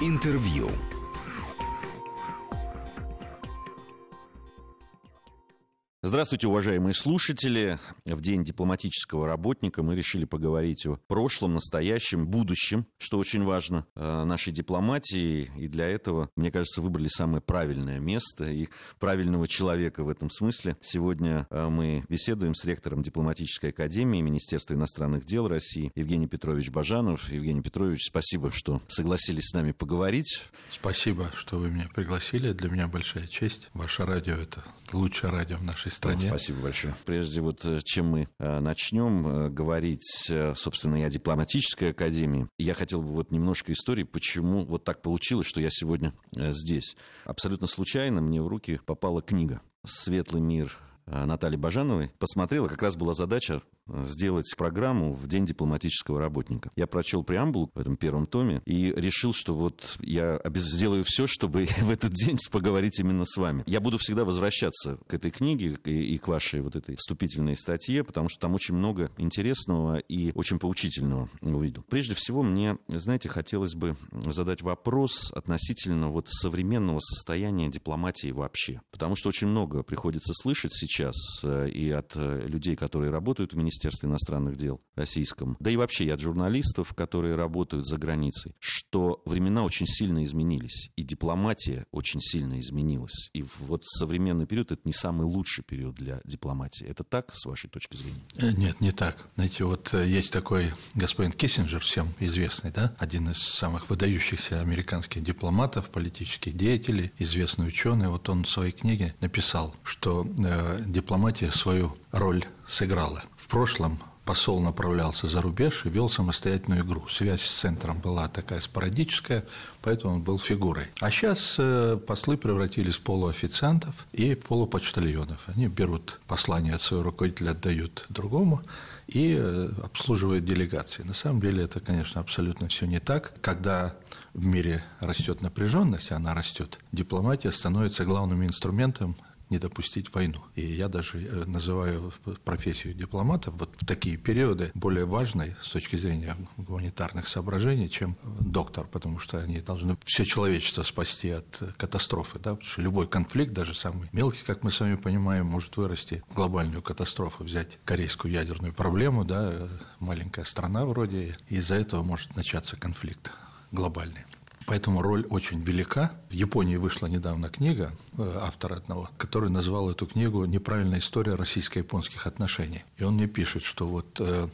Интервью. Здравствуйте, уважаемые слушатели. В День дипломатического работника мы решили поговорить о прошлом, настоящем, будущем, что очень важно э, нашей дипломатии. И для этого, мне кажется, выбрали самое правильное место и правильного человека в этом смысле. Сегодня э, мы беседуем с ректором Дипломатической академии Министерства иностранных дел России Евгений Петрович Бажанов. Евгений Петрович, спасибо, что согласились с нами поговорить. Спасибо, что вы меня пригласили. Для меня большая честь. Ваше радио – это лучшее радио в нашей стране. Спасибо большое. Прежде вот э, чем мы э, начнем э, говорить, собственно, и о дипломатической академии, я хотел бы вот немножко истории, почему вот так получилось, что я сегодня здесь. Абсолютно случайно мне в руки попала книга «Светлый мир Натальи Бажановой. Посмотрела, как раз была задача сделать программу в День дипломатического работника. Я прочел преамбулу в этом первом томе и решил, что вот я сделаю все, чтобы в этот день поговорить именно с вами. Я буду всегда возвращаться к этой книге и к вашей вот этой вступительной статье, потому что там очень много интересного и очень поучительного увидел. Прежде всего, мне, знаете, хотелось бы задать вопрос относительно вот современного состояния дипломатии вообще. Потому что очень много приходится слышать сейчас э, и от э, людей, которые работают в Министерстве Министерстве иностранных дел российском, да и вообще и от журналистов, которые работают за границей, что времена очень сильно изменились, и дипломатия очень сильно изменилась. И вот современный период — это не самый лучший период для дипломатии. Это так, с вашей точки зрения? Э, нет, не так. Знаете, вот э, есть такой господин Киссинджер, всем известный, да, один из самых выдающихся американских дипломатов, политических деятелей, известный ученый. Вот он в своей книге написал, что э, дипломатия свою роль сыграла. Прошлом посол направлялся за рубеж и вел самостоятельную игру. Связь с центром была такая спорадическая, поэтому он был фигурой. А сейчас э, послы превратились в полуофициантов и полупочтальонов. Они берут послание от своего руководителя, отдают другому и э, обслуживают делегации. На самом деле это, конечно, абсолютно все не так. Когда в мире растет напряженность, она растет, дипломатия становится главным инструментом не допустить войну. И я даже э, называю профессию дипломата вот в такие периоды более важной с точки зрения гуманитарных соображений, чем доктор, потому что они должны все человечество спасти от катастрофы. Да? Потому что любой конфликт, даже самый мелкий, как мы с вами понимаем, может вырасти в глобальную катастрофу. Взять корейскую ядерную проблему, да, маленькая страна вроде, и из-за этого может начаться конфликт глобальный. Поэтому роль очень велика. В Японии вышла недавно книга э, автора одного, который назвал эту книгу «Неправильная история российско-японских отношений». И он мне пишет, что вот э,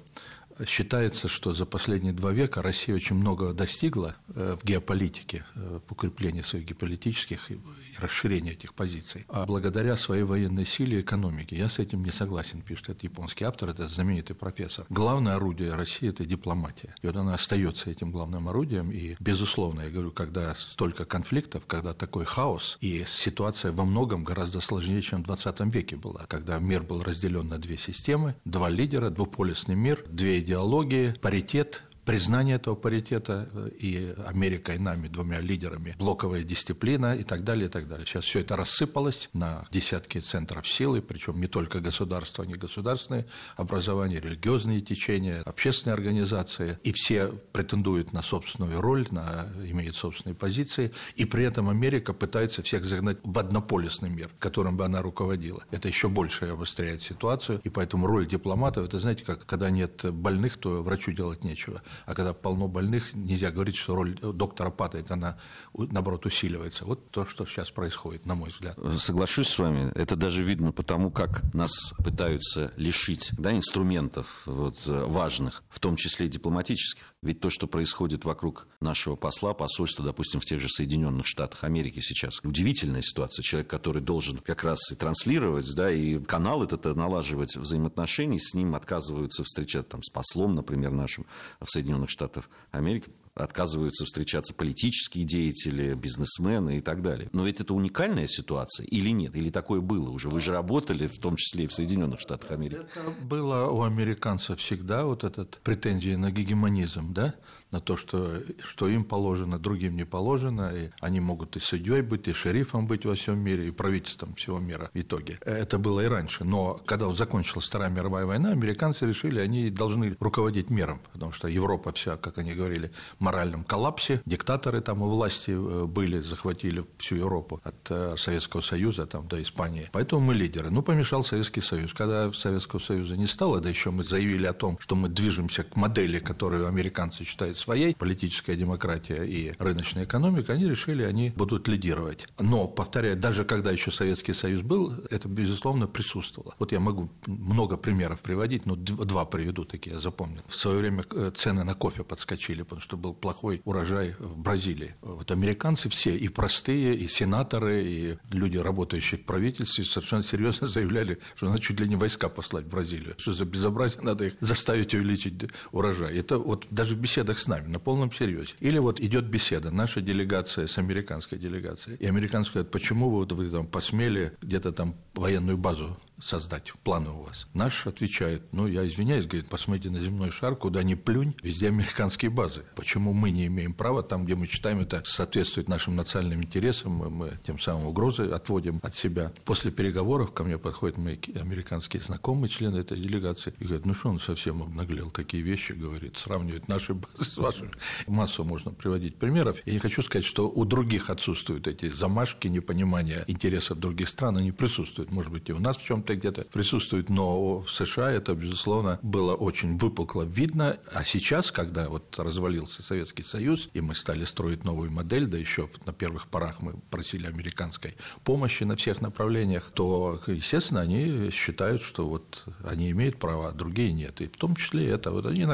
Считается, что за последние два века Россия очень много достигла э, в геополитике, э, в укреплении своих геополитических и расширении этих позиций, а благодаря своей военной силе и экономике. Я с этим не согласен, пишет этот японский автор, это знаменитый профессор. Главное орудие России – это дипломатия. И вот она остается этим главным орудием. И, безусловно, я говорю, когда столько конфликтов, когда такой хаос, и ситуация во многом гораздо сложнее, чем в 20 веке была, когда мир был разделен на две системы, два лидера, двуполюсный мир, две идеологии, паритет признание этого паритета э, и Америкой, и нами, двумя лидерами, блоковая дисциплина и так далее, и так далее. Сейчас все это рассыпалось на десятки центров силы, причем не только государства, не государственные образования, религиозные течения, общественные организации, и все претендуют на собственную роль, на, имеют собственные позиции, и при этом Америка пытается всех загнать в однополисный мир, которым бы она руководила. Это еще больше обостряет ситуацию, и поэтому роль дипломатов, это знаете, как когда нет больных, то врачу делать нечего а когда полно больных, нельзя говорить, что роль доктора падает, она, наоборот, усиливается. Вот то, что сейчас происходит, на мой взгляд. Соглашусь с вами. Это даже видно потому, как нас пытаются лишить да, инструментов вот, важных, в том числе дипломатических. Ведь то, что происходит вокруг нашего посла, посольства, допустим, в тех же Соединенных Штатах Америки сейчас, удивительная ситуация. Человек, который должен как раз и транслировать, да, и канал этот налаживать взаимоотношения, с ним отказываются встречать там, с послом, например, нашим в Соединенных Штатах Америки, отказываются встречаться политические деятели, бизнесмены и так далее. Но ведь это уникальная ситуация или нет? Или такое было уже? Вы же работали, в том числе и в Соединенных Штатах Америки. Это было у американцев всегда, вот этот претензии на гегемонизм, да? На то, что, что им положено, другим не положено, и они могут и судьей быть, и шерифом быть во всем мире, и правительством всего мира в итоге. Это было и раньше. Но когда закончилась Вторая мировая война, американцы решили, они должны руководить миром, потому что Европа вся, как они говорили, в моральном коллапсе, диктаторы там у власти э, были, захватили всю Европу от э, Советского Союза там, до Испании. Поэтому мы лидеры. Ну, помешал Советский Союз. Когда Советского Союза не стало, да еще мы заявили о том, что мы движемся к модели, которую американцы считают своей, политическая демократия и рыночная экономика, они решили, они будут лидировать. Но, повторяю, даже когда еще Советский Союз был, это, безусловно, присутствовало. Вот я могу много примеров приводить, но два приведу такие, я запомнил. В свое время э, цены на кофе подскочили, потому что был плохой урожай в Бразилии. Вот американцы все, и простые, и сенаторы, и люди, работающие в правительстве, совершенно серьезно заявляли, что надо чуть ли не войска послать в Бразилию. Что за безобразие, надо их заставить увеличить урожай. Это вот даже в беседах с нами, на полном серьезе. Или вот идет беседа, наша делегация с американской делегацией, и американцы говорят, почему вы, вот, вы там посмели где-то там военную базу создать, планы у вас? Наш отвечает, ну, я извиняюсь, говорит, посмотрите на земной шар, куда ни плюнь, везде американские базы. Почему мы не имеем права, там, где мы считаем, это соответствует нашим национальным интересам, мы, мы тем самым угрозы отводим от себя. После переговоров ко мне подходят мои американские знакомые, члены этой делегации, и говорят, ну что он совсем обнаглел, такие вещи, говорит, сравнивает наши базы с вашими. Массу можно приводить примеров. Я не хочу сказать, что у других отсутствуют эти замашки, непонимания интересов других стран, они присутствуют. Может быть, и у нас в чем-то где-то присутствует, но в США это, безусловно, было очень выпукло видно. А сейчас, когда вот развалился Советский Союз, и мы стали строить новую модель, да еще на первых порах мы просили американской помощи на всех направлениях, то, естественно, они считают, что вот они имеют права, а другие нет. И в том числе это. Вот они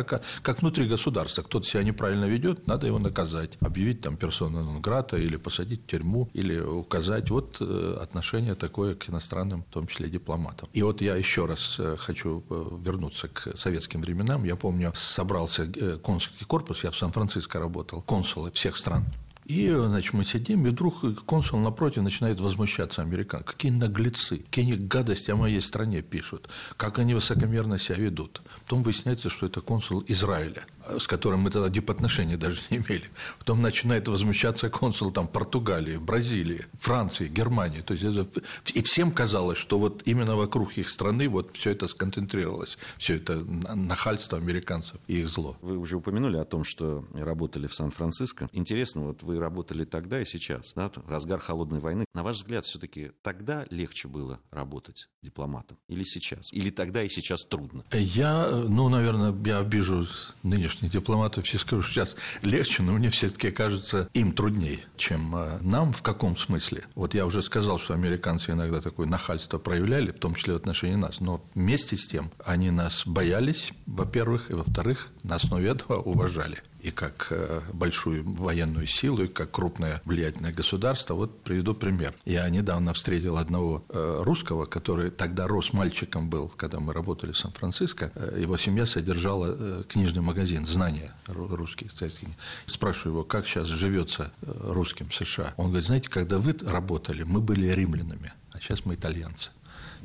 как внутри государства. Кто-то себя неправильно ведет, надо его наказать. Объявить там персона нон-грата или посадить в тюрьму, или указать. Вот э, отношение такое к иностранным, в том числе дипломатам. И вот я еще раз э, хочу э, вернуться к советским временам. Я помню, собрался консульский корпус, я в Сан-Франциско работал, консулы всех стран и, значит, мы сидим, и вдруг консул напротив начинает возмущаться американ. Какие наглецы, какие они гадости о моей стране пишут, как они высокомерно себя ведут. Потом выясняется, что это консул Израиля, с которым мы тогда дипотношения даже не имели. Потом начинает возмущаться консул там, Португалии, Бразилии, Франции, Германии. То есть это... И всем казалось, что вот именно вокруг их страны вот все это сконцентрировалось, все это нахальство американцев и их зло. Вы уже упомянули о том, что работали в Сан-Франциско. Интересно, вот вы работали тогда и сейчас, да, разгар холодной войны. На ваш взгляд, все-таки тогда легче было работать дипломатом или сейчас? Или тогда и сейчас трудно? Я, ну, наверное, я обижу нынешних дипломатов, все скажу, что сейчас легче, но мне все-таки кажется, им труднее, чем э, нам. В каком смысле? Вот я уже сказал, что американцы иногда такое нахальство проявляли, в том числе в отношении нас. Но вместе с тем они нас боялись, во-первых, и во-вторых, на основе этого уважали и как э, большую военную силу, и как крупное влиятельное государство. Вот приведу пример. Я недавно встретил одного э, русского, который тогда рос мальчиком был, когда мы работали в Сан-Франциско. Э, его семья содержала книжный магазин «Знания» русских. Спрашиваю его, как сейчас живется русским в США. Он говорит, знаете, когда вы работали, мы были римлянами, а сейчас мы итальянцы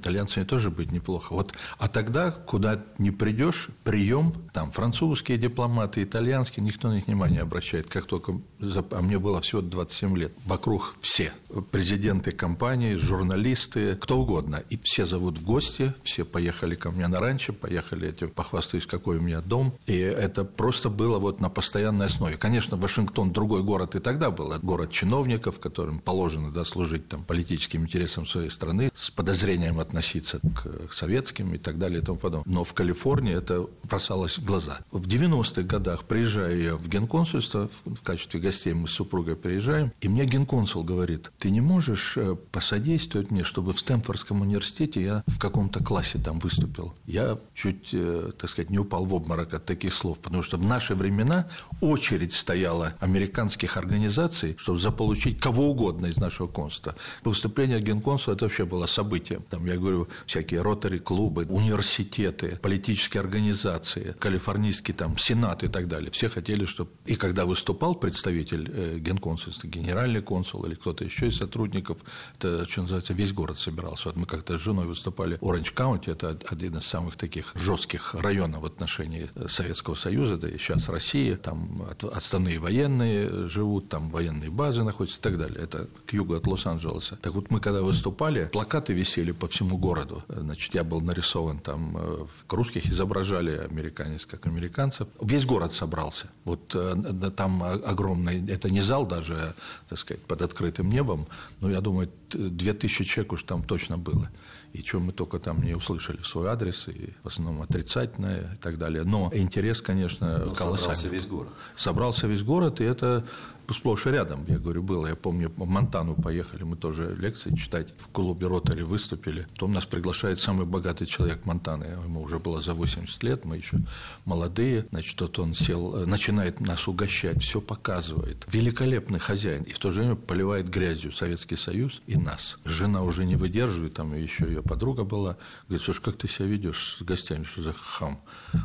итальянцами тоже быть неплохо. Вот, а тогда, куда не придешь, прием, там французские дипломаты, итальянские, никто на них внимания обращает. Как только, а мне было всего 27 лет, вокруг все, президенты компании, журналисты, кто угодно. И все зовут в гости, все поехали ко мне на ранчо, поехали, эти, похвастаюсь, какой у меня дом. И это просто было вот на постоянной основе. Конечно, Вашингтон другой город и тогда был. Город чиновников, которым положено да, служить там, политическим интересам своей страны, с подозрением от относиться к советским и так далее и тому подобное. Но в Калифорнии это бросалось в глаза. В 90-х годах приезжаю я в генконсульство, в качестве гостей мы с супругой приезжаем, и мне генконсул говорит, ты не можешь э, посодействовать мне, чтобы в Стэнфордском университете я в каком-то классе там выступил. Я чуть, э, так сказать, не упал в обморок от таких слов, потому что в наши времена очередь стояла американских организаций, чтобы заполучить кого угодно из нашего консульства. Выступление генконсула – это вообще было событие. Там я говорю, всякие ротари-клубы, университеты, политические организации, калифорнийский там сенат и так далее. Все хотели, чтобы... И когда выступал представитель э, генконсульства, генеральный консул или кто-то еще из сотрудников, это, что называется, весь город собирался. Вот мы как-то с женой выступали в Orange County, это один из самых таких жестких районов в отношении Советского Союза, да и сейчас России, там отставные военные живут, там военные базы находятся и так далее. Это к югу от Лос-Анджелеса. Так вот, мы когда выступали, плакаты висели по всему городу. Значит, я был нарисован там, э, русских изображали, американец как американцев. Весь город собрался. Вот э, там огромный, это не зал даже, так сказать, под открытым небом, но я думаю, две тысячи человек уж там точно было. И что мы только там не услышали свой адрес, и в основном отрицательное и так далее. Но интерес, конечно, Но колоссальный. Собрался весь город. Собрался весь город, и это сплошь и рядом, я говорю, было. Я помню, в Монтану поехали, мы тоже лекции читать, в клубе Ротари выступили. Потом нас приглашает самый богатый человек Монтаны, ему уже было за 80 лет, мы еще молодые. Значит, тот он сел, э, начинает нас угощать, все показывает. Великолепный хозяин. И в то же время поливает грязью Советский Союз и нас. Жена уже не выдерживает, там еще ее подруга была. Говорит, слушай, как ты себя ведешь с гостями, что за хам?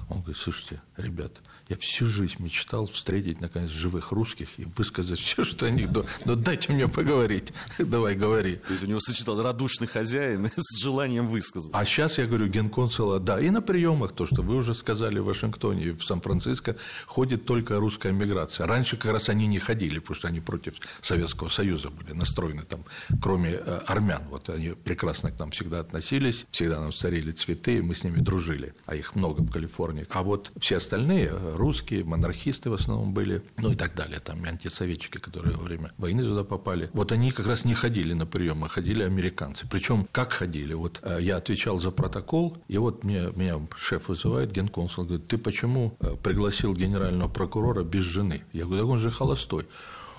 Он говорит, слушайте, ребят, я всю жизнь мечтал встретить, наконец, живых русских и высказать все, что они... Но ну, дайте мне поговорить. Давай, говори. То есть у него сочетал радушный хозяин с желанием высказать. А сейчас я говорю, генконсула, да, и на приемах, то, что вы уже сказали в Вашингтоне и в Сан-Франциско, ходит только русская миграция. Раньше как раз они не ходили, потому что они против Советского Союза были настроены, там, кроме э, армян. Вот они прекрасно к нам всегда относились, всегда нам царили цветы, мы с ними дружили, а их много в Калифорнии. А вот все остальные русские, монархисты в основном были, ну и так далее, там антисоветчики, которые во время войны туда попали. Вот они как раз не ходили на прием, а ходили американцы. Причем как ходили? Вот э, я отвечал за протокол, и вот мне, меня шеф вызывает, генконсул, говорит, ты почему э, пригласил генерального прокурора без жены? Я говорю, так он же холостой.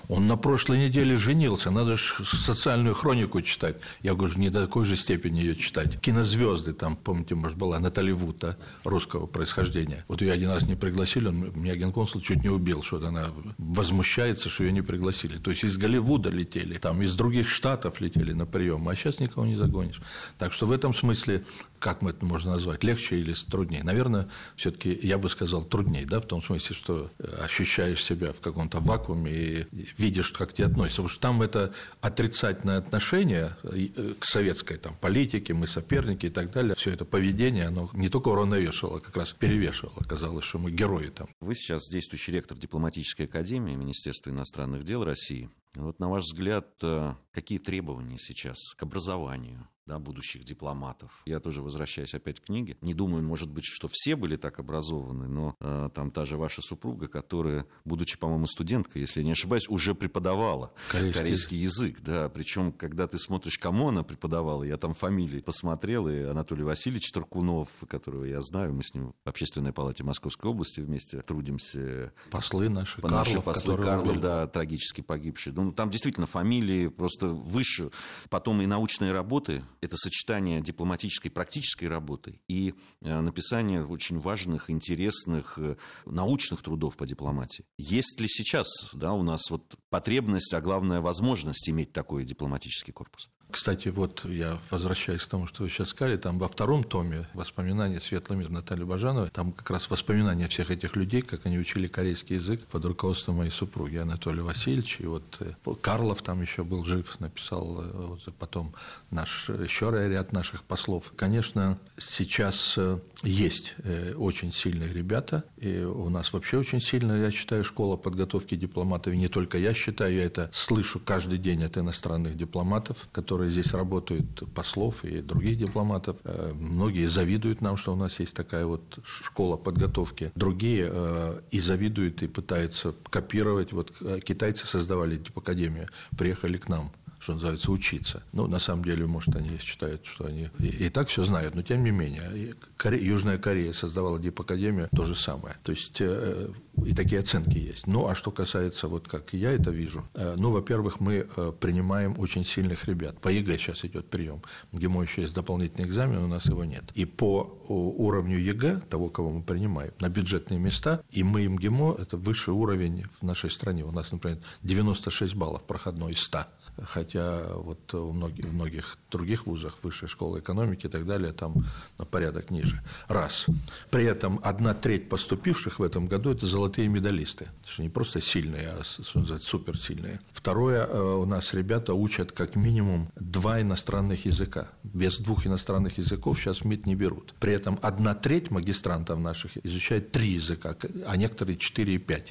Он на прошлой неделе женился, надо же социальную хронику читать. Я говорю, не до такой же степени ее читать. Кинозвезды там, помните, может, была Натали Вуд, да, русского происхождения. Вот ее один раз не пригласили, он, меня генконсул чуть не убил, что она возмущается, что ее не пригласили. То есть из Голливуда летели, там из других штатов летели на прием, а сейчас никого не загонишь. Так что в этом смысле как мы это можно назвать, легче или труднее? Наверное, все-таки я бы сказал труднее, да, в том смысле, что э, ощущаешь себя в каком-то вакууме и видишь, как тебе относятся. Потому что там это отрицательное отношение э, к советской там, политике, мы соперники и так далее. Все это поведение, оно не только уравновешивало, как раз перевешивало. Казалось, что мы герои там. Вы сейчас действующий ректор дипломатической академии Министерства иностранных дел России. Вот на ваш взгляд, э, какие требования сейчас к образованию, да, будущих дипломатов. Я тоже возвращаюсь опять к книге. Не думаю, может быть, что все были так образованы, но э, там та же ваша супруга, которая, будучи, по-моему, студенткой, если я не ошибаюсь, уже преподавала корейский, корейский язык. Да, причем, когда ты смотришь, кому она преподавала, я там фамилии посмотрел, и Анатолий Васильевич Таркунов, которого я знаю, мы с ним в Общественной палате Московской области вместе трудимся. Послы наши, Карлов, наши послы Карлов, да, трагически погибшие. Ну, там действительно фамилии просто выше. Потом и научные работы, это сочетание дипломатической практической работы и э, написание очень важных, интересных э, научных трудов по дипломатии. Есть ли сейчас да, у нас вот потребность, а главное возможность иметь такой дипломатический корпус? Кстати, вот я возвращаюсь к тому, что вы сейчас сказали, там во втором томе «Воспоминания Светлый мир» Натальи Бажановой, там как раз воспоминания всех этих людей, как они учили корейский язык под руководством моей супруги Анатолия Васильевича, и вот э, Карлов там еще был жив, написал э, вот, потом наш, еще ряд наших послов. Конечно, сейчас э, есть очень сильные ребята, и у нас вообще очень сильная, я считаю, школа подготовки дипломатов, и не только я считаю, я это слышу каждый день от иностранных дипломатов, которые здесь работают, послов и других дипломатов. Э, многие завидуют нам, что у нас есть такая вот школа подготовки. Другие э, и завидуют, и пытаются копировать. Вот э, китайцы создавали академию, приехали к нам что называется, учиться. Ну, на самом деле, может, они считают, что они и, и так все знают, но тем не менее. Коре... Южная Корея создавала дипакадемию, то же самое. То есть, э, и такие оценки есть. Ну, а что касается, вот как я это вижу, э, ну, во-первых, мы э, принимаем очень сильных ребят. По ЕГЭ сейчас идет прием. МГИМО еще есть дополнительный экзамен, у нас его нет. И по уровню ЕГЭ, того, кого мы принимаем, на бюджетные места, и мы и МГИМО, это высший уровень в нашей стране. У нас, например, 96 баллов проходной из 100 хотя вот у многих, многих других вузах, высшей школы экономики и так далее, там на порядок ниже. Раз. При этом одна треть поступивших в этом году – это золотые медалисты. Что не просто сильные, а что называется, суперсильные. Второе, э, у нас ребята учат как минимум два иностранных языка. Без двух иностранных языков сейчас МИД не берут. При этом одна треть магистрантов наших изучает три языка, а некоторые четыре и пять.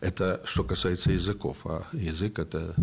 Это что касается языков, а язык – это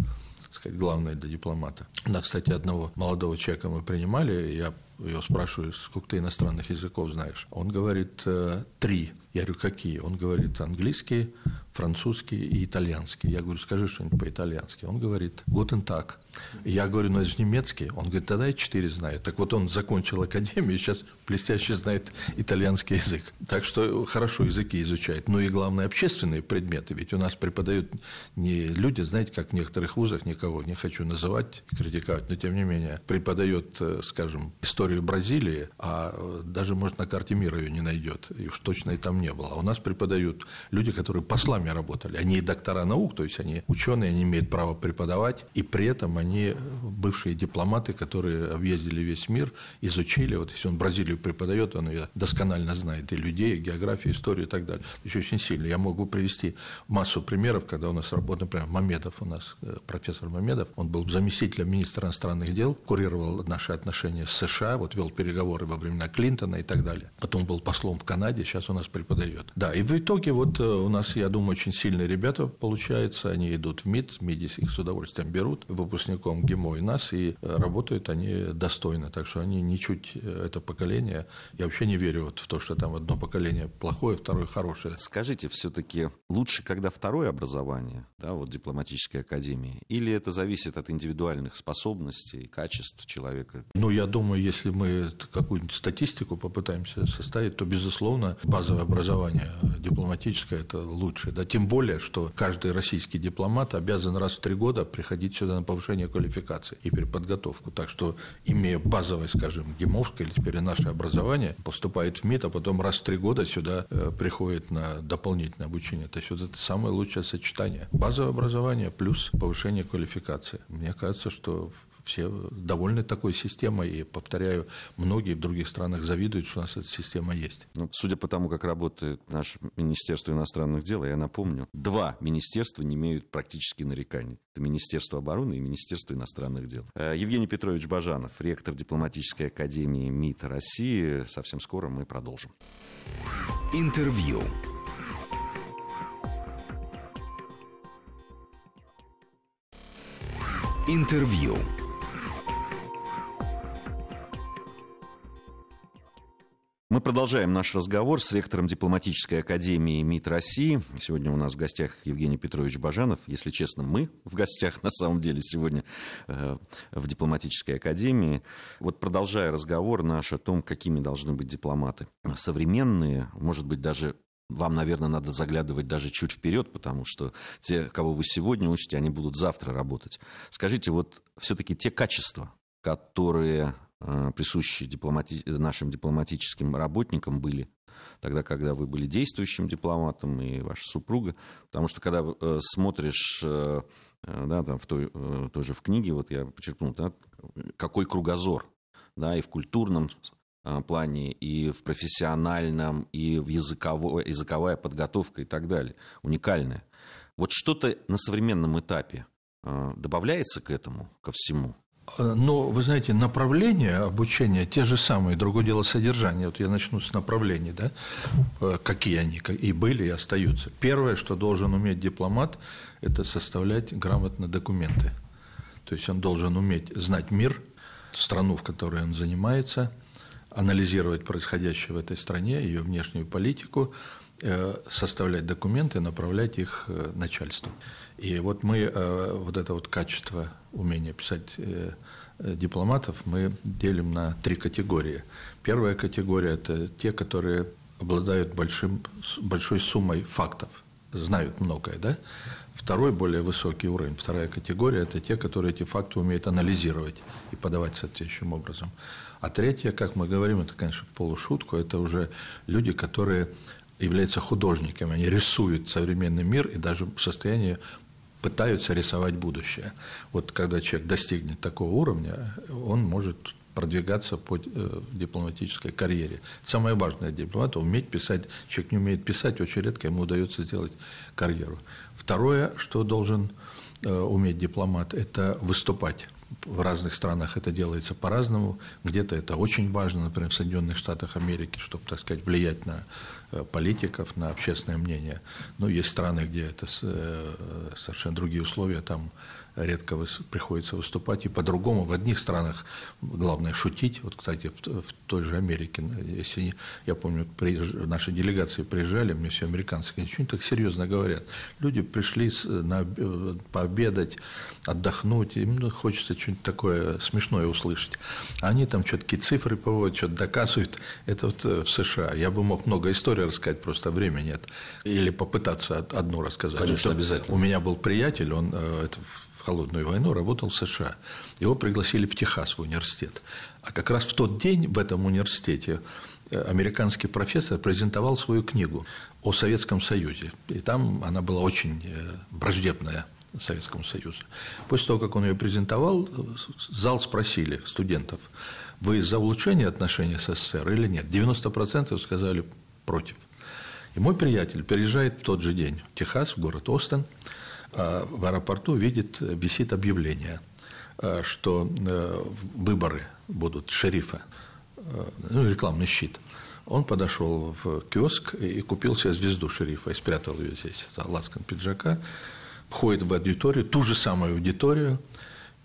сказать, главное для дипломата. На, кстати, одного молодого человека мы принимали, я его спрашиваю, сколько ты иностранных языков знаешь. Он говорит, «Э, три. Я говорю, какие? Он говорит, английский, французский и итальянский. Я говорю, скажи что-нибудь по-итальянски. Он говорит, гутен так. Я говорю, ну это же немецкий. Он говорит, тогда я четыре знаю. Так вот он закончил академию сейчас блестяще знает итальянский язык. Так что хорошо языки изучает. Ну и главное, общественные предметы. Ведь у нас преподают не люди, знаете, как в некоторых вузах, никого не хочу называть, критиковать, но тем не менее, преподает, э, скажем, историю Бразилии, а э, даже, может, на карте мира ее не найдет. И уж точно и там не было. А у нас преподают люди, которые послами работали. Они и доктора наук, то есть они ученые, они имеют право преподавать, и при этом они бывшие дипломаты, которые объездили весь мир, изучили. Вот если он Бразилию преподает, он ее досконально знает и людей, и географию, историю и так далее. Еще очень сильно. Я могу привести массу примеров, когда у нас работал, например, Мамедов, у нас э, профессор Мамедов, он был заместителем министра иностранных дел, курировал наши отношения с США, вот вел переговоры во времена Клинтона и так далее. Потом был послом в Канаде, сейчас у нас преподает преподает. Да, и в итоге вот э, у нас, я думаю, очень сильные ребята получаются. Они идут в МИД, в МИДе их с удовольствием берут выпускником ГИМО и нас, и э, работают они достойно. Так что они ничуть, э, это поколение, я вообще не верю вот в то, что там одно поколение плохое, второе хорошее. Скажите, все-таки лучше, когда второе образование, да, вот дипломатической академии, или это зависит от индивидуальных способностей, качеств человека? Ну, я думаю, если мы какую-нибудь статистику попытаемся составить, то, безусловно, базовое образование дипломатическое это лучше. Да, тем более, что каждый российский дипломат обязан раз в три года приходить сюда на повышение квалификации и переподготовку. Так что, имея базовое, скажем, ГИМОВское или теперь наше образование, поступает в МИД, а потом раз в три года сюда э, приходит на дополнительное обучение. То есть вот это самое лучшее сочетание. Базовое образование плюс повышение квалификации. Мне кажется, что все довольны такой системой, и, повторяю, многие в других странах завидуют, что у нас эта система есть. Ну, судя по тому, как работает наше Министерство иностранных дел, я напомню, два министерства не имеют практически нареканий. Это Министерство обороны и Министерство иностранных дел. Э, Евгений Петрович Бажанов, ректор дипломатической академии МИД России. Совсем скоро мы продолжим. Интервью. Интервью. Мы продолжаем наш разговор с ректором дипломатической академии МИД России. Сегодня у нас в гостях Евгений Петрович Бажанов. Если честно, мы в гостях на самом деле сегодня э, в дипломатической академии. Вот продолжая разговор наш о том, какими должны быть дипломаты. Современные, может быть, даже вам, наверное, надо заглядывать даже чуть вперед, потому что те, кого вы сегодня учите, они будут завтра работать. Скажите, вот все-таки те качества, которые присущие дипломати... нашим дипломатическим работникам были тогда, когда вы были действующим дипломатом и ваша супруга. Потому что когда э, смотришь, э, да, там в той, тоже в книге, вот я подчеркнул, да, какой кругозор, да, и в культурном плане, и в профессиональном, и в языковой, языковая подготовка и так далее. Уникальная. Вот что-то на современном этапе добавляется к этому, ко всему? Э, но, вы знаете, направления обучения те же самые, другое дело содержание. Вот я начну с направлений, да, э, какие они и были, и остаются. Первое, что должен уметь дипломат, это составлять грамотно документы. То есть он должен уметь знать мир, страну, в которой он занимается, анализировать происходящее в этой стране, ее внешнюю политику, э, составлять документы, направлять их начальству. И вот мы вот это вот качество умение писать э, э, дипломатов мы делим на три категории. Первая категория – это те, которые обладают большим, большой суммой фактов, знают многое, да? Второй, более высокий уровень, вторая категория – это те, которые эти факты умеют анализировать и подавать соответствующим образом. А третья, как мы говорим, это, конечно, полушутку, это уже люди, которые являются художниками, они рисуют современный мир и даже в состоянии пытаются рисовать будущее. Вот когда человек достигнет такого уровня, он может продвигаться по э, дипломатической карьере. Самое важное для дипломата – уметь писать. Человек не умеет писать, очень редко ему удается сделать карьеру. Второе, что должен э, уметь дипломат, это выступать. В разных странах это делается по-разному. Где-то это очень важно, например, в Соединенных Штатах Америки, чтобы, так сказать, влиять на э, политиков, на общественное мнение. Но есть страны, где это э, совершенно другие условия, там редко приходится выступать. И по-другому в одних странах главное шутить. Вот, кстати, в, в той же Америке, если я помню, приезж... наши делегации приезжали, мне все американцы говорят, что они так серьезно говорят. Люди пришли на, пообедать, отдохнуть, им ну, хочется что-нибудь такое смешное услышать. А они там что-то такие цифры поводят, что-то доказывают. Это вот э, в США. Я бы мог много историй рассказать, просто времени нет. Или попытаться одну рассказать. Конечно, обязательно. У меня был приятель, он э, это холодную войну, работал в США. Его пригласили в Техас, в университет. А как раз в тот день в этом университете э, американский профессор презентовал свою книгу о Советском Союзе. И там она была очень э, враждебная Советскому Союзу. После того, как он ее презентовал, зал спросили студентов, вы за улучшение отношений с СССР или нет? 90% сказали против. И мой приятель переезжает в тот же день в Техас, в город Остин, а в аэропорту видит, висит объявление, а, что э, выборы будут шерифа, э, ну, рекламный щит. Он подошел в киоск и купил себе звезду шерифа и спрятал ее здесь, за ласком пиджака, входит в аудиторию, ту же самую аудиторию,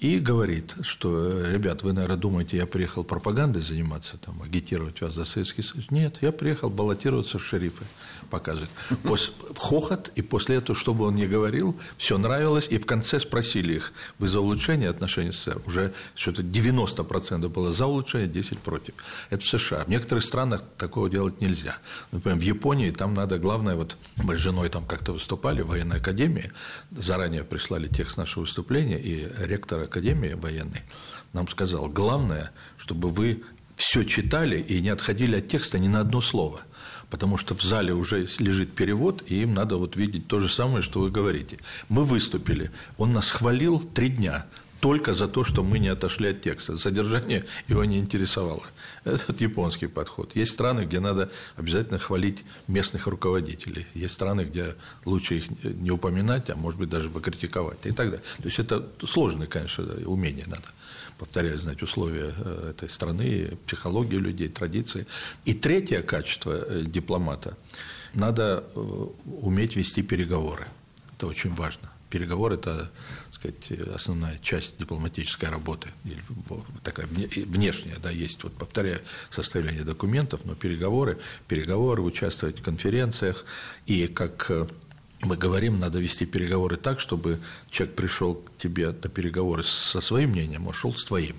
и говорит, что, ребят, вы, наверное, думаете, я приехал пропагандой заниматься, там, агитировать вас за Советский Союз. Нет, я приехал баллотироваться в шерифы показывает. После, хохот, и после этого, что бы он ни говорил, все нравилось, и в конце спросили их, вы за улучшение отношений с СССР? Уже что-то 90% было за улучшение, 10% против. Это в США. В некоторых странах такого делать нельзя. Например, в Японии там надо, главное, вот мы с женой там как-то выступали в военной академии, заранее прислали текст нашего выступления, и ректор академии военной нам сказал, главное, чтобы вы все читали и не отходили от текста ни на одно слово потому что в зале уже лежит перевод, и им надо вот видеть то же самое, что вы говорите. Мы выступили, он нас хвалил три дня, только за то, что мы не отошли от текста. Содержание его не интересовало. Это японский подход. Есть страны, где надо обязательно хвалить местных руководителей. Есть страны, где лучше их не упоминать, а может быть даже покритиковать и так далее. То есть это сложное, конечно, умение надо повторяю, знать условия э, этой страны, психологию людей, традиции. И третье качество э, дипломата – надо э, уметь вести переговоры. Это очень важно. Переговоры – это сказать, основная часть дипломатической работы, такая внешняя, да, есть, вот повторяю, составление документов, но переговоры, переговоры, участвовать в конференциях, и как мы говорим, надо вести переговоры так, чтобы человек пришел к тебе на переговоры со своим мнением, а шел с твоим.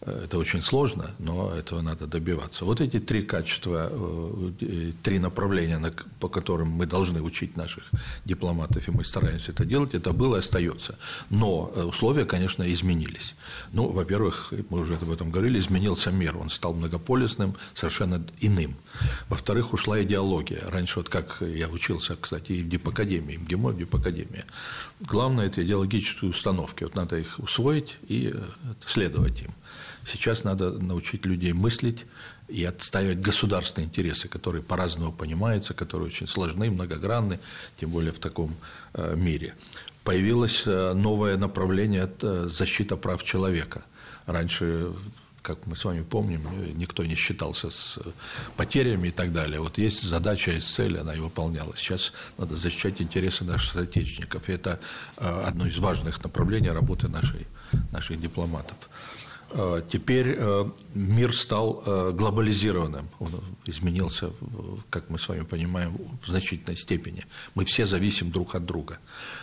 Это очень сложно, но этого надо добиваться. Вот эти три качества, э, три направления, по которым мы должны учить наших дипломатов, и мы стараемся это делать, это было и остается. Но э, условия, конечно, изменились. Ну, во-первых, мы уже об этом говорили, изменился мир, он стал многополисным, совершенно иным. Во-вторых, ушла идеология. Раньше, вот как я учился, кстати, и в Дипакадемии, в ГИМО, в Дипакадемии. Главное – это идеологические установки. Вот надо их усвоить и э, следовать им. Сейчас надо научить людей мыслить и отстаивать государственные интересы, которые по-разному понимаются, которые очень сложны, многогранны, тем более в таком э, мире. Появилось э, новое направление – это защита прав человека. Раньше как мы с вами помним, никто не считался с потерями и так далее. Вот есть задача, есть цель, она и выполнялась. Сейчас надо защищать интересы наших соотечественников. И это э, одно из важных направлений работы нашей, наших дипломатов. Э, теперь э, мир стал э, глобализированным, он изменился, как мы с вами понимаем, в значительной степени. Мы все зависим друг от друга.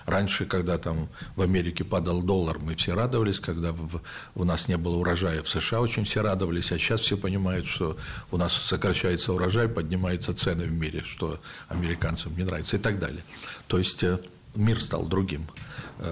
Раньше, когда там в Америке падал доллар, мы все радовались, когда у нас не было урожая, в США очень все радовались, а сейчас все понимают, что у нас сокращается урожай, поднимаются цены в мире, что американцам не нравится и так далее. То есть мир стал другим,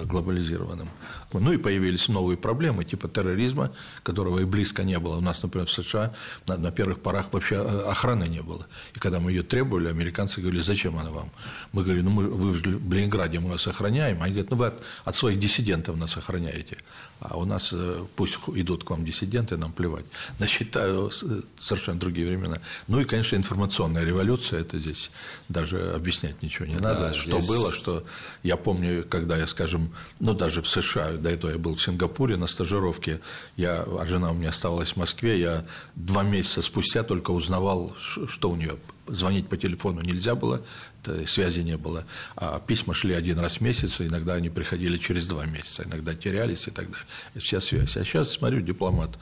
глобализированным. Ну и появились новые проблемы, типа терроризма, которого и близко не было. У нас, например, в США на, на первых порах вообще охраны не было. И когда мы ее требовали, американцы говорили, зачем она вам? Мы говорили, ну мы, вы в Ленинграде мы вас охраняем. Они говорят, ну вы от, от своих диссидентов нас охраняете. А у нас пусть идут к вам диссиденты, нам плевать. Насчитаю совершенно другие времена. Ну и, конечно, информационная революция, это здесь даже объяснять ничего не надо. Да, что здесь... было, что я помню, когда я, скажем, ну даже в США, до этого я был в Сингапуре на стажировке, я, а жена у меня оставалась в Москве, я два месяца спустя только узнавал, что у нее звонить по телефону нельзя было, связи не было. А письма шли один раз в месяц, иногда они приходили через два месяца, иногда терялись и так далее. Вся связь. А сейчас, смотрю, дипломат.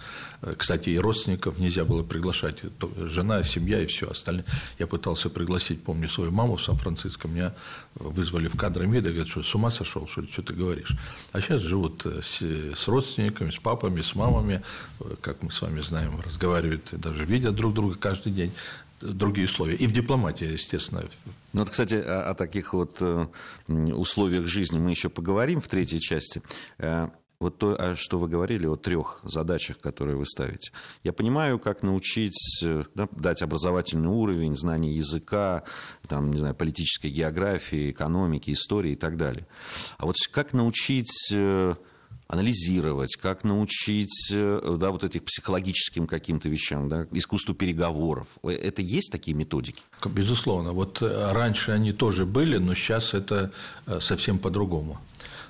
Кстати, и родственников нельзя было приглашать. Жена, семья и все остальное. Я пытался пригласить, помню, свою маму в Сан-Франциско. Меня вызвали в кадры МИДа, говорят, что с ума сошел, что, что ты говоришь. А сейчас живут с, с родственниками, с папами, с мамами, как мы с вами знаем, разговаривают, даже видят друг друга каждый день другие условия. И в дипломатии, естественно. Ну, вот, кстати, о, о таких вот э, условиях жизни мы еще поговорим в третьей части. Э, вот то, что вы говорили о трех задачах, которые вы ставите. Я понимаю, как научить, э, да, дать образовательный уровень, знание языка, там, не знаю, политической географии, экономики, истории и так далее. А вот как научить анализировать, как научить э, да, вот этих психологическим каким-то вещам, да, искусству переговоров. Э, это есть такие методики? Безусловно. Вот э, раньше они тоже были, но сейчас это совсем по-другому.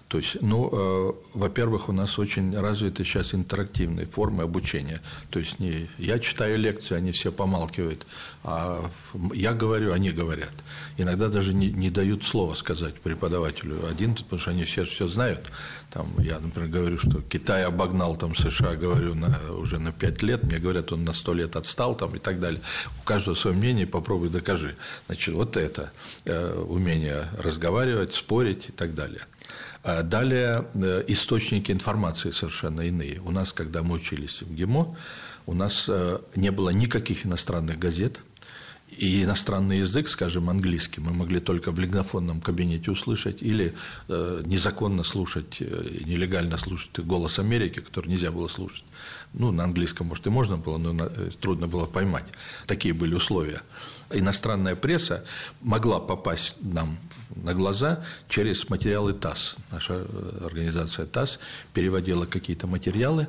То есть, ну, э, во-первых, у нас очень развиты сейчас интерактивные формы обучения. То есть, не я читаю лекции, они все помалкивают, а я говорю, они говорят. Иногда даже не, не дают слова сказать преподавателю один, потому что они все все знают. Там, я, например, говорю, что Китай обогнал там, США, говорю, на, уже на 5 лет, мне говорят, он на 100 лет отстал там, и так далее. У каждого свое мнение, попробуй докажи. Значит, вот это э, умение разговаривать, спорить и так далее. А далее э, источники информации совершенно иные. У нас, когда мы учились в ГИМО, у нас э, не было никаких иностранных газет, и иностранный язык, скажем, английский, мы могли только в лигнофонном кабинете услышать или э, незаконно слушать, э, нелегально слушать голос Америки, который нельзя было слушать. Ну, на английском, может, и можно было, но на, э, трудно было поймать. Такие были условия. Иностранная пресса могла попасть нам на глаза через материалы ТАСС. Наша э, организация ТАСС переводила какие-то материалы,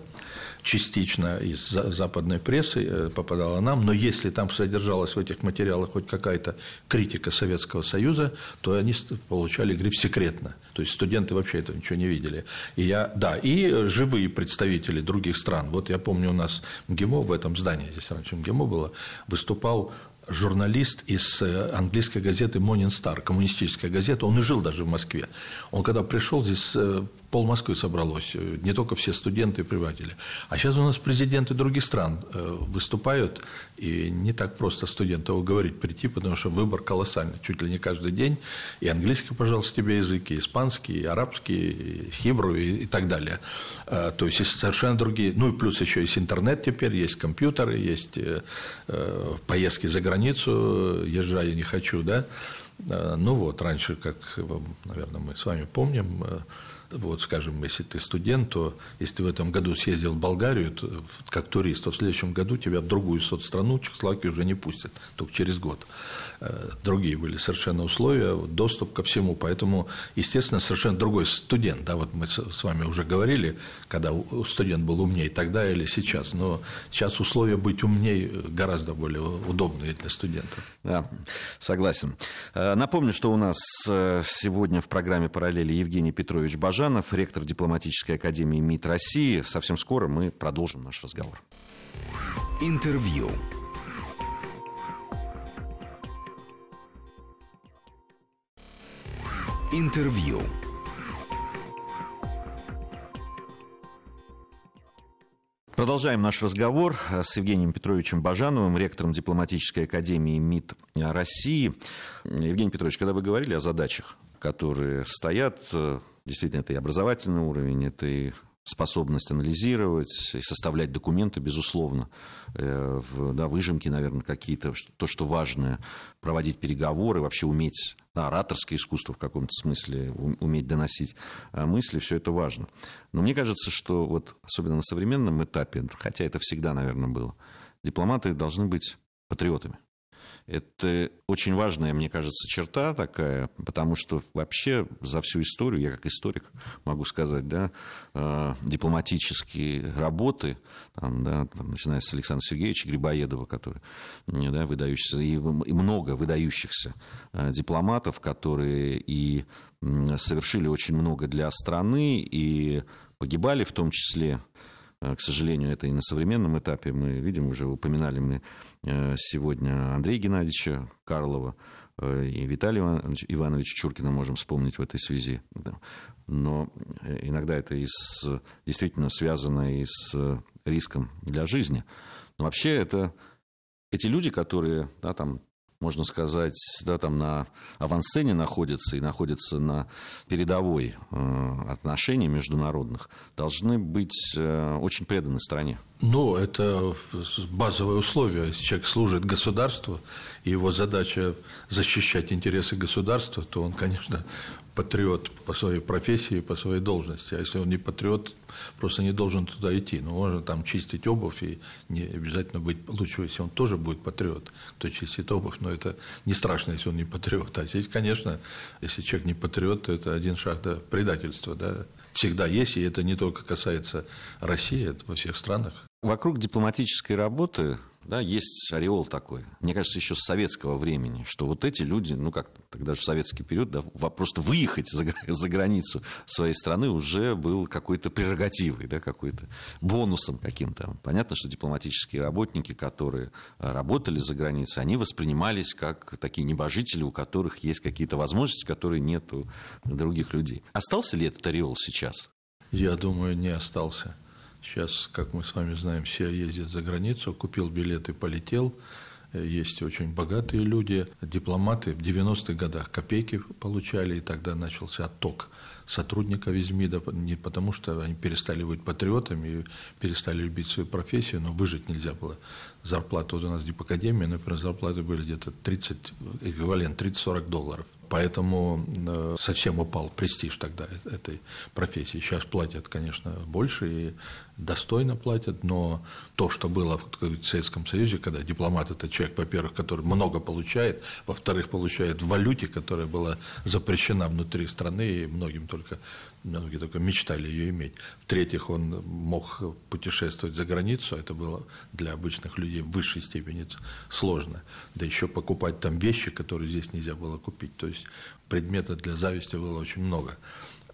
частично из западной прессы э, попадала нам, но если там содержалась в этих материалах хоть какая-то критика Советского Союза, то они получали гриф «секретно». То есть студенты вообще этого ничего не видели. И я, да, и живые представители других стран. Вот я помню, у нас МГИМО в этом здании, здесь раньше МГИМО было, выступал журналист из э, английской газеты Morning Star, коммунистическая газета, он и жил даже в Москве. Он когда пришел, здесь э, пол Москвы собралось, э, не только все студенты и преподаватели. А сейчас у нас президенты других стран выступают, и не так просто студенту уговорить прийти, потому что выбор колоссальный, чуть ли не каждый день. И английский, пожалуйста, тебе язык, и испанский, и арабский, и хибру, и, и так далее. То есть, совершенно другие, ну и плюс еще есть интернет теперь, есть компьютеры, есть поездки за границу, границу, езжаю не хочу, да. Э, ну вот, раньше, как, наверное, мы с вами помним, э, вот, скажем, если ты студент, то если ты в этом году съездил в Болгарию то, как турист, то в следующем году тебя в другую соцстрanu, Чехословакию, уже не пустят, только через год. Э, другие были совершенно условия, доступ ко всему, поэтому, естественно, совершенно другой студент, да, вот мы с вами уже говорили, когда студент был умнее тогда или сейчас, но сейчас условия быть умнее гораздо более удобные для студентов. Да, согласен. Э, напомню, что у нас э, сегодня в программе «Параллели» Евгений Петрович Бажанов, ректор дипломатической академии МИД России. Совсем скоро мы продолжим наш разговор. Интервью. Интервью. Продолжаем наш разговор с Евгением Петровичем Бажановым, ректором дипломатической академии МИД России. Евгений Петрович, когда вы говорили о задачах, которые стоят, действительно, это и образовательный уровень, это и способность анализировать и составлять документы, безусловно, э, да, выжимки, наверное, какие-то, то, что важное, проводить переговоры, вообще уметь, ораторское искусство в каком-то смысле, уметь доносить э, мысли, все это важно. Но мне кажется, что вот особенно на современном этапе, хотя это всегда, наверное, было, дипломаты должны быть патриотами. Это очень важная, мне кажется, черта такая, потому что вообще за всю историю, я как историк могу сказать, да, э, дипломатические работы, там, да, там, начиная с Александра Сергеевича Грибоедова, который, да, выдающийся, и, много выдающихся э, дипломатов, которые и совершили очень много для страны, и погибали в том числе к сожалению, это и на современном этапе. Мы видим, уже упоминали мы э, сегодня Андрея Геннадьевича Карлова э, и Виталия Ивановича Чуркина можем вспомнить в этой связи. Но иногда это и с, действительно связано и с риском для жизни. Но вообще это эти люди, которые да, там, можно сказать, да, там на авансцене находятся и находятся на передовой э, отношений международных, должны быть э, очень преданы стране. Ну, это базовое условие. Человек служит государству, и его задача защищать интересы государства, то он, конечно, патриот по своей профессии, по своей должности. А если он не патриот, просто не должен туда идти. Ну, можно там чистить обувь, и не обязательно быть лучше, если он тоже будет патриот, кто чистит обувь, но это не страшно, если он не патриот. А здесь, конечно, если человек не патриот, то это один шаг до предательства, да, всегда есть, и это не только касается России, это во всех странах. Вокруг дипломатической работы да, есть ореол такой, мне кажется, еще с советского времени, что вот эти люди, ну как тогда же советский период, да, просто выехать за, за границу своей страны уже был какой-то прерогативой, да, какой-то бонусом каким-то. Понятно, что дипломатические работники, которые а, работали за границей, они воспринимались как такие небожители, у которых есть какие-то возможности, которые нет у других людей. Остался ли этот ореол сейчас? Я думаю, не остался. Сейчас, как мы с вами знаем, все ездят за границу, купил билет и полетел. Есть очень богатые люди, дипломаты в 90-х годах копейки получали, и тогда начался отток сотрудников из МИДа, не потому что они перестали быть патриотами и перестали любить свою профессию, но выжить нельзя было. Зарплата вот у нас в Дипакадемии, например, зарплаты были где-то 30, эквивалент 30-40 долларов. Поэтому э, совсем упал престиж тогда этой профессии. Сейчас платят, конечно, больше и достойно платят, но то, что было в Советском Союзе, когда дипломат – это человек, во-первых, который много получает, во-вторых, получает в валюте, которая была запрещена внутри страны, и многим только, многие только мечтали ее иметь. В-третьих, он мог путешествовать за границу, это было для обычных людей в высшей степени сложно. Да еще покупать там вещи, которые здесь нельзя было купить. То есть предметов для зависти было очень много.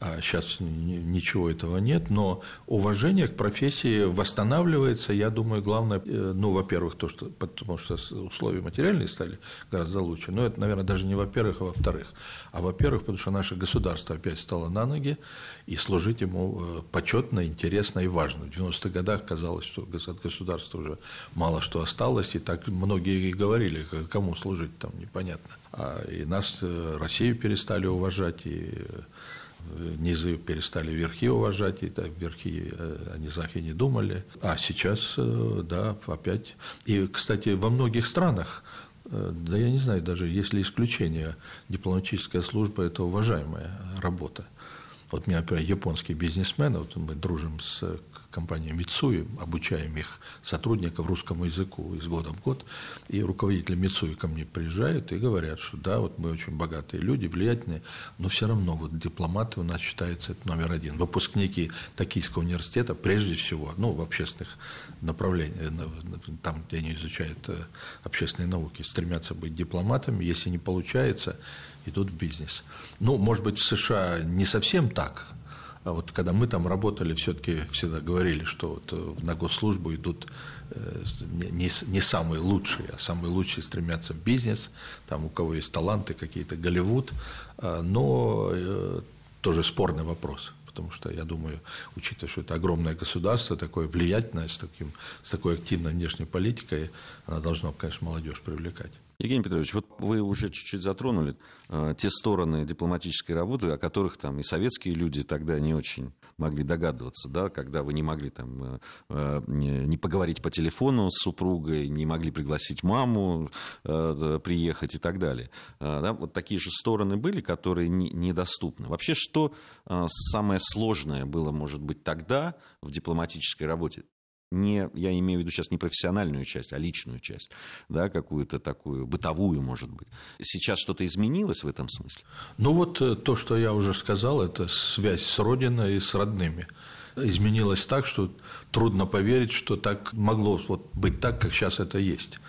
А сейчас ничего этого нет, но уважение к профессии восстанавливается. Я думаю, главное, э, ну, во-первых, то, что, потому что условия материальные стали гораздо лучше. Но это, наверное, даже не во-первых, а во-вторых. А во-первых, потому что наше государство опять стало на ноги, и служить ему э, почетно, интересно и важно. В 90-х годах казалось, что от государства уже мало что осталось, и так многие и говорили, кому служить там непонятно. А и нас, э, Россию перестали уважать, и низы перестали верхи уважать, и так, верхи э, о низах и не думали. А сейчас, э, да, опять. И, кстати, во многих странах э, да я не знаю, даже если исключение, дипломатическая служба – это уважаемая работа. Вот меня, например, японские бизнесмены, вот мы дружим с компанией Мицуи, обучаем их сотрудников русскому языку из года в год, и руководители Мицуи ко мне приезжают и говорят, что да, вот мы очень богатые люди, влиятельные, но все равно вот дипломаты у нас считаются это номер один. Выпускники Токийского университета, прежде всего, ну, в общественных направлениях, там, где они изучают э, общественные науки, стремятся быть дипломатами, если не получается, идут в бизнес. Ну, может быть, в США не совсем так, а вот когда мы там работали, все-таки всегда говорили, что вот э, на госслужбу идут э, не, не самые лучшие, а самые лучшие стремятся в бизнес, там у кого есть таланты какие-то, Голливуд, а, но э, тоже спорный вопрос потому что, я думаю, учитывая, что это огромное государство, такое влиятельное, с, таким, с такой активной внешней политикой, она должна, конечно, молодежь привлекать. Евгений Петрович, вот вы уже чуть-чуть затронули э, те стороны дипломатической работы, о которых там и советские люди тогда не очень могли догадываться, да, когда вы не могли там э, э не поговорить по телефону с супругой, не могли пригласить маму э, приехать и так далее. Э, да, вот такие же стороны были, которые не, недоступны. Вообще, что э, самое сложное было, может быть, тогда в дипломатической работе? Не, я имею в виду сейчас не профессиональную часть, а личную часть, да, какую-то такую бытовую, может быть. Сейчас что-то изменилось в этом смысле? Ну вот э, то, что я уже сказал, это связь с Родиной и с родными. Изменилось так, что трудно поверить, что так могло вот быть так, как сейчас это есть.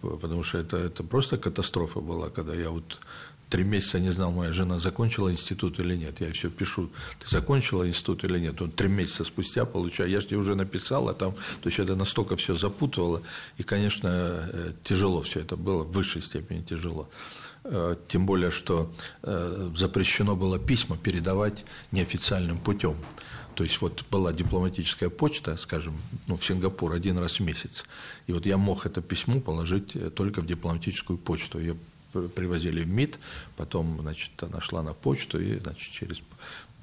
Потому что это, это просто катастрофа была, когда я вот три месяца не знал, моя жена закончила институт или нет. Я все пишу, ты закончила институт или нет. Он три месяца спустя получаю. Я же тебе уже написал, а там, то есть это настолько все запутывало. И, конечно, э, тяжело все это было, в высшей степени тяжело. Э, тем более, что э, запрещено было письма передавать неофициальным путем. То есть вот была дипломатическая почта, скажем, ну, в Сингапур один раз в месяц. И вот я мог это письмо положить только в дипломатическую почту. Я привозили в МИД, потом, значит, она шла на почту и, значит, через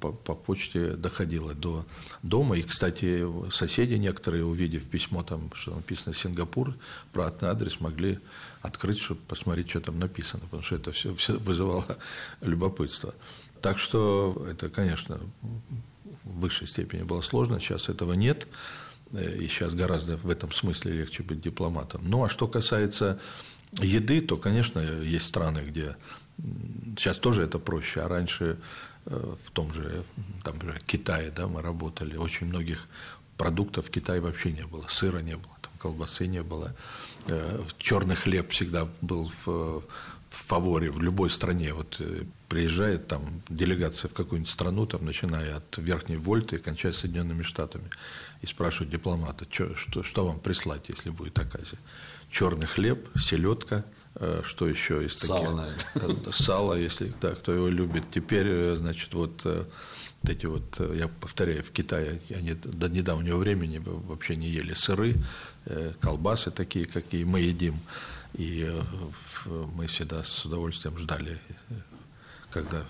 по, по почте доходила до дома. И, кстати, соседи некоторые, увидев письмо, там, что написано Сингапур, обратный адрес, могли открыть, чтобы посмотреть, что там написано, потому что это все, все вызывало любопытство. Так что это, конечно, в высшей степени было сложно, сейчас этого нет. И сейчас гораздо в этом смысле легче быть дипломатом. Ну, а что касается еды, то, конечно, есть страны, где сейчас тоже это проще, а раньше э, в том же там, Китае да, мы работали, очень многих продуктов в Китае вообще не было, сыра не было, там, колбасы не было, э, черный хлеб всегда был в, в фаворе в любой стране. Вот э, приезжает там делегация в какую-нибудь страну, там, начиная от Верхней Вольты и кончая Соединенными Штатами, и спрашивают дипломата, что, что, что вам прислать, если будет оказия черный хлеб, селедка, э, что еще из таких? Сало, наверное. Сало, если да, кто его любит. Теперь, э, значит, вот э, вот эти вот, я повторяю, в Китае они до недавнего времени вообще не ели сыры, колбасы такие, какие мы едим. И мы всегда с удовольствием ждали, когда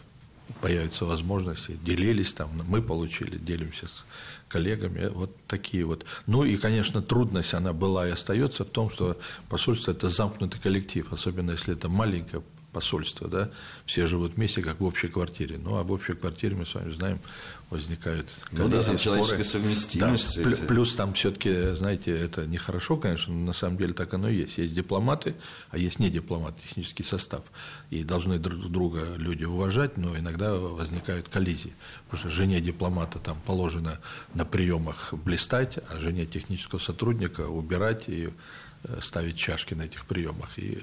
появятся возможности, делились там, мы получили, делимся с коллегами, вот такие вот. Ну и, конечно, трудность она была и остается в том, что посольство – это замкнутый коллектив, особенно если это маленькое посольство, да, все живут вместе, как в общей квартире. Ну, а в общей квартире, мы с вами знаем, возникают коллизии, ну, да, там человеческая совместимость. Да, плюс там все-таки, знаете, это нехорошо, конечно, но на самом деле так оно и есть. Есть дипломаты, а есть не дипломаты, технический состав. И должны друг друга люди уважать, но иногда возникают коллизии. Потому что жене дипломата там положено на приемах блистать, а жене технического сотрудника убирать и э, ставить чашки на этих приемах. И,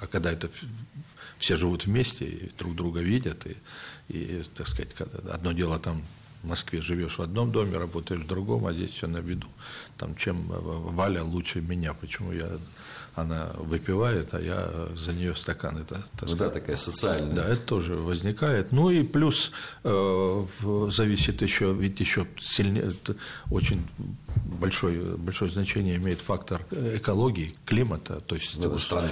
а когда это все живут вместе и друг друга видят, и, и так сказать, одно дело там в Москве живешь в одном доме, работаешь в другом, а здесь все на виду. Там чем Валя лучше меня, почему я она выпивает, а я за нее стакан. Это, ну да, такая социальная. Да, это тоже возникает. Ну и плюс э, зависит еще, ведь еще сильнее, очень большое, большое значение имеет фактор экологии, климата, то есть ну, страны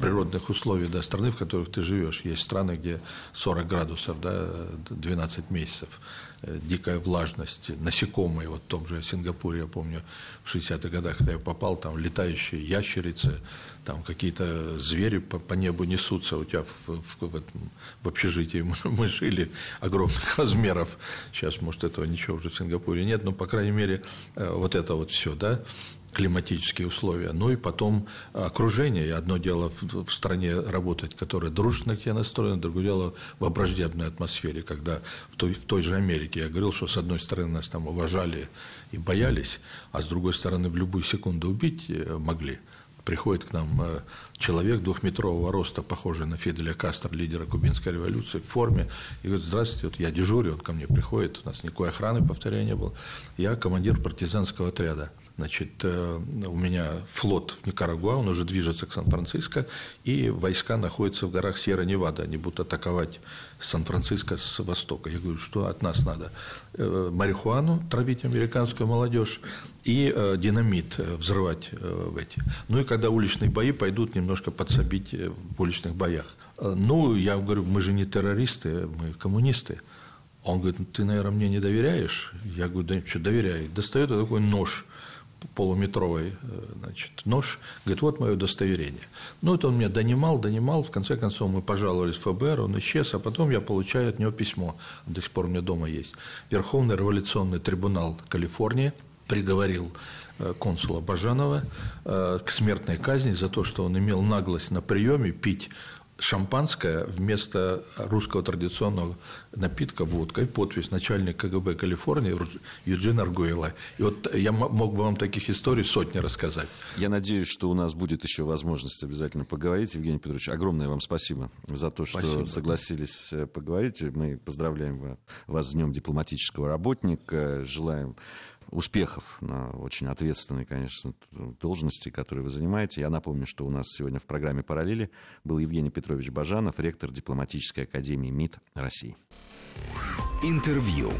природных условий да, страны, в которых ты живешь. Есть страны, где 40 градусов, да, 12 месяцев, э, дикая влажность, насекомые, вот в том же Сингапуре, я помню, в 60-х годах, когда я попал, там летающие ящерицы, там какие-то звери по, по небу несутся у тебя в, в, в, этом, в общежитии. Мы, мы жили огромных размеров. Сейчас, может, этого ничего уже в Сингапуре нет, но, по крайней мере, э, вот это вот все, да, климатические условия, ну и потом окружение. И одно дело в, в стране работать, которая дружественно к тебе настроена, другое дело в враждебной атмосфере, когда в той, в той же Америке я говорил, что с одной стороны нас там уважали и боялись, а с другой стороны в любую секунду убить э, могли приходит к нам э, человек двухметрового роста, похожий на Фиделя Кастро, лидера кубинской революции, в форме, и говорит, здравствуйте, вот я дежурю, он ко мне приходит, у нас никакой охраны, повторяю, не было. Я командир партизанского отряда. Значит, э, у меня флот в Никарагуа, он уже движется к Сан-Франциско, и войска находятся в горах Сьерра-Невада, они будут атаковать Сан-Франциско с востока. Я говорю, что от нас надо? Э, марихуану травить американскую молодежь и динамит взрывать в эти. Ну и когда уличные бои пойдут немножко подсобить в уличных боях. Ну, я говорю, мы же не террористы, мы коммунисты. Он говорит, «Ну, ты, наверное, мне не доверяешь? Я говорю, да что, доверяю. Достает такой нож полуметровый значит, нож, говорит, вот мое удостоверение. Ну, это он меня донимал, донимал, в конце концов мы пожаловались в ФБР, он исчез, а потом я получаю от него письмо, до сих пор у меня дома есть. Верховный революционный трибунал Калифорнии приговорил консула Бажанова к смертной казни за то, что он имел наглость на приеме пить шампанское вместо русского традиционного напитка водка и подпись начальник КГБ Калифорнии Юджин Аргуэла. И вот я мог бы вам таких историй сотни рассказать. Я надеюсь, что у нас будет еще возможность обязательно поговорить. Евгений Петрович, огромное вам спасибо за то, что спасибо. согласились э, поговорить. Мы поздравляем вас с Днем дипломатического работника. Желаем успехов на очень ответственной, конечно, должности, которые вы занимаете. Я напомню, что у нас сегодня в программе «Параллели» был Евгений Петрович Бажанов, ректор дипломатической академии МИД России. Интервью.